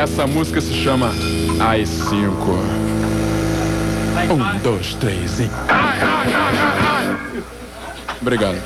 Essa música se chama As 5. Um, dois, três e. Obrigado.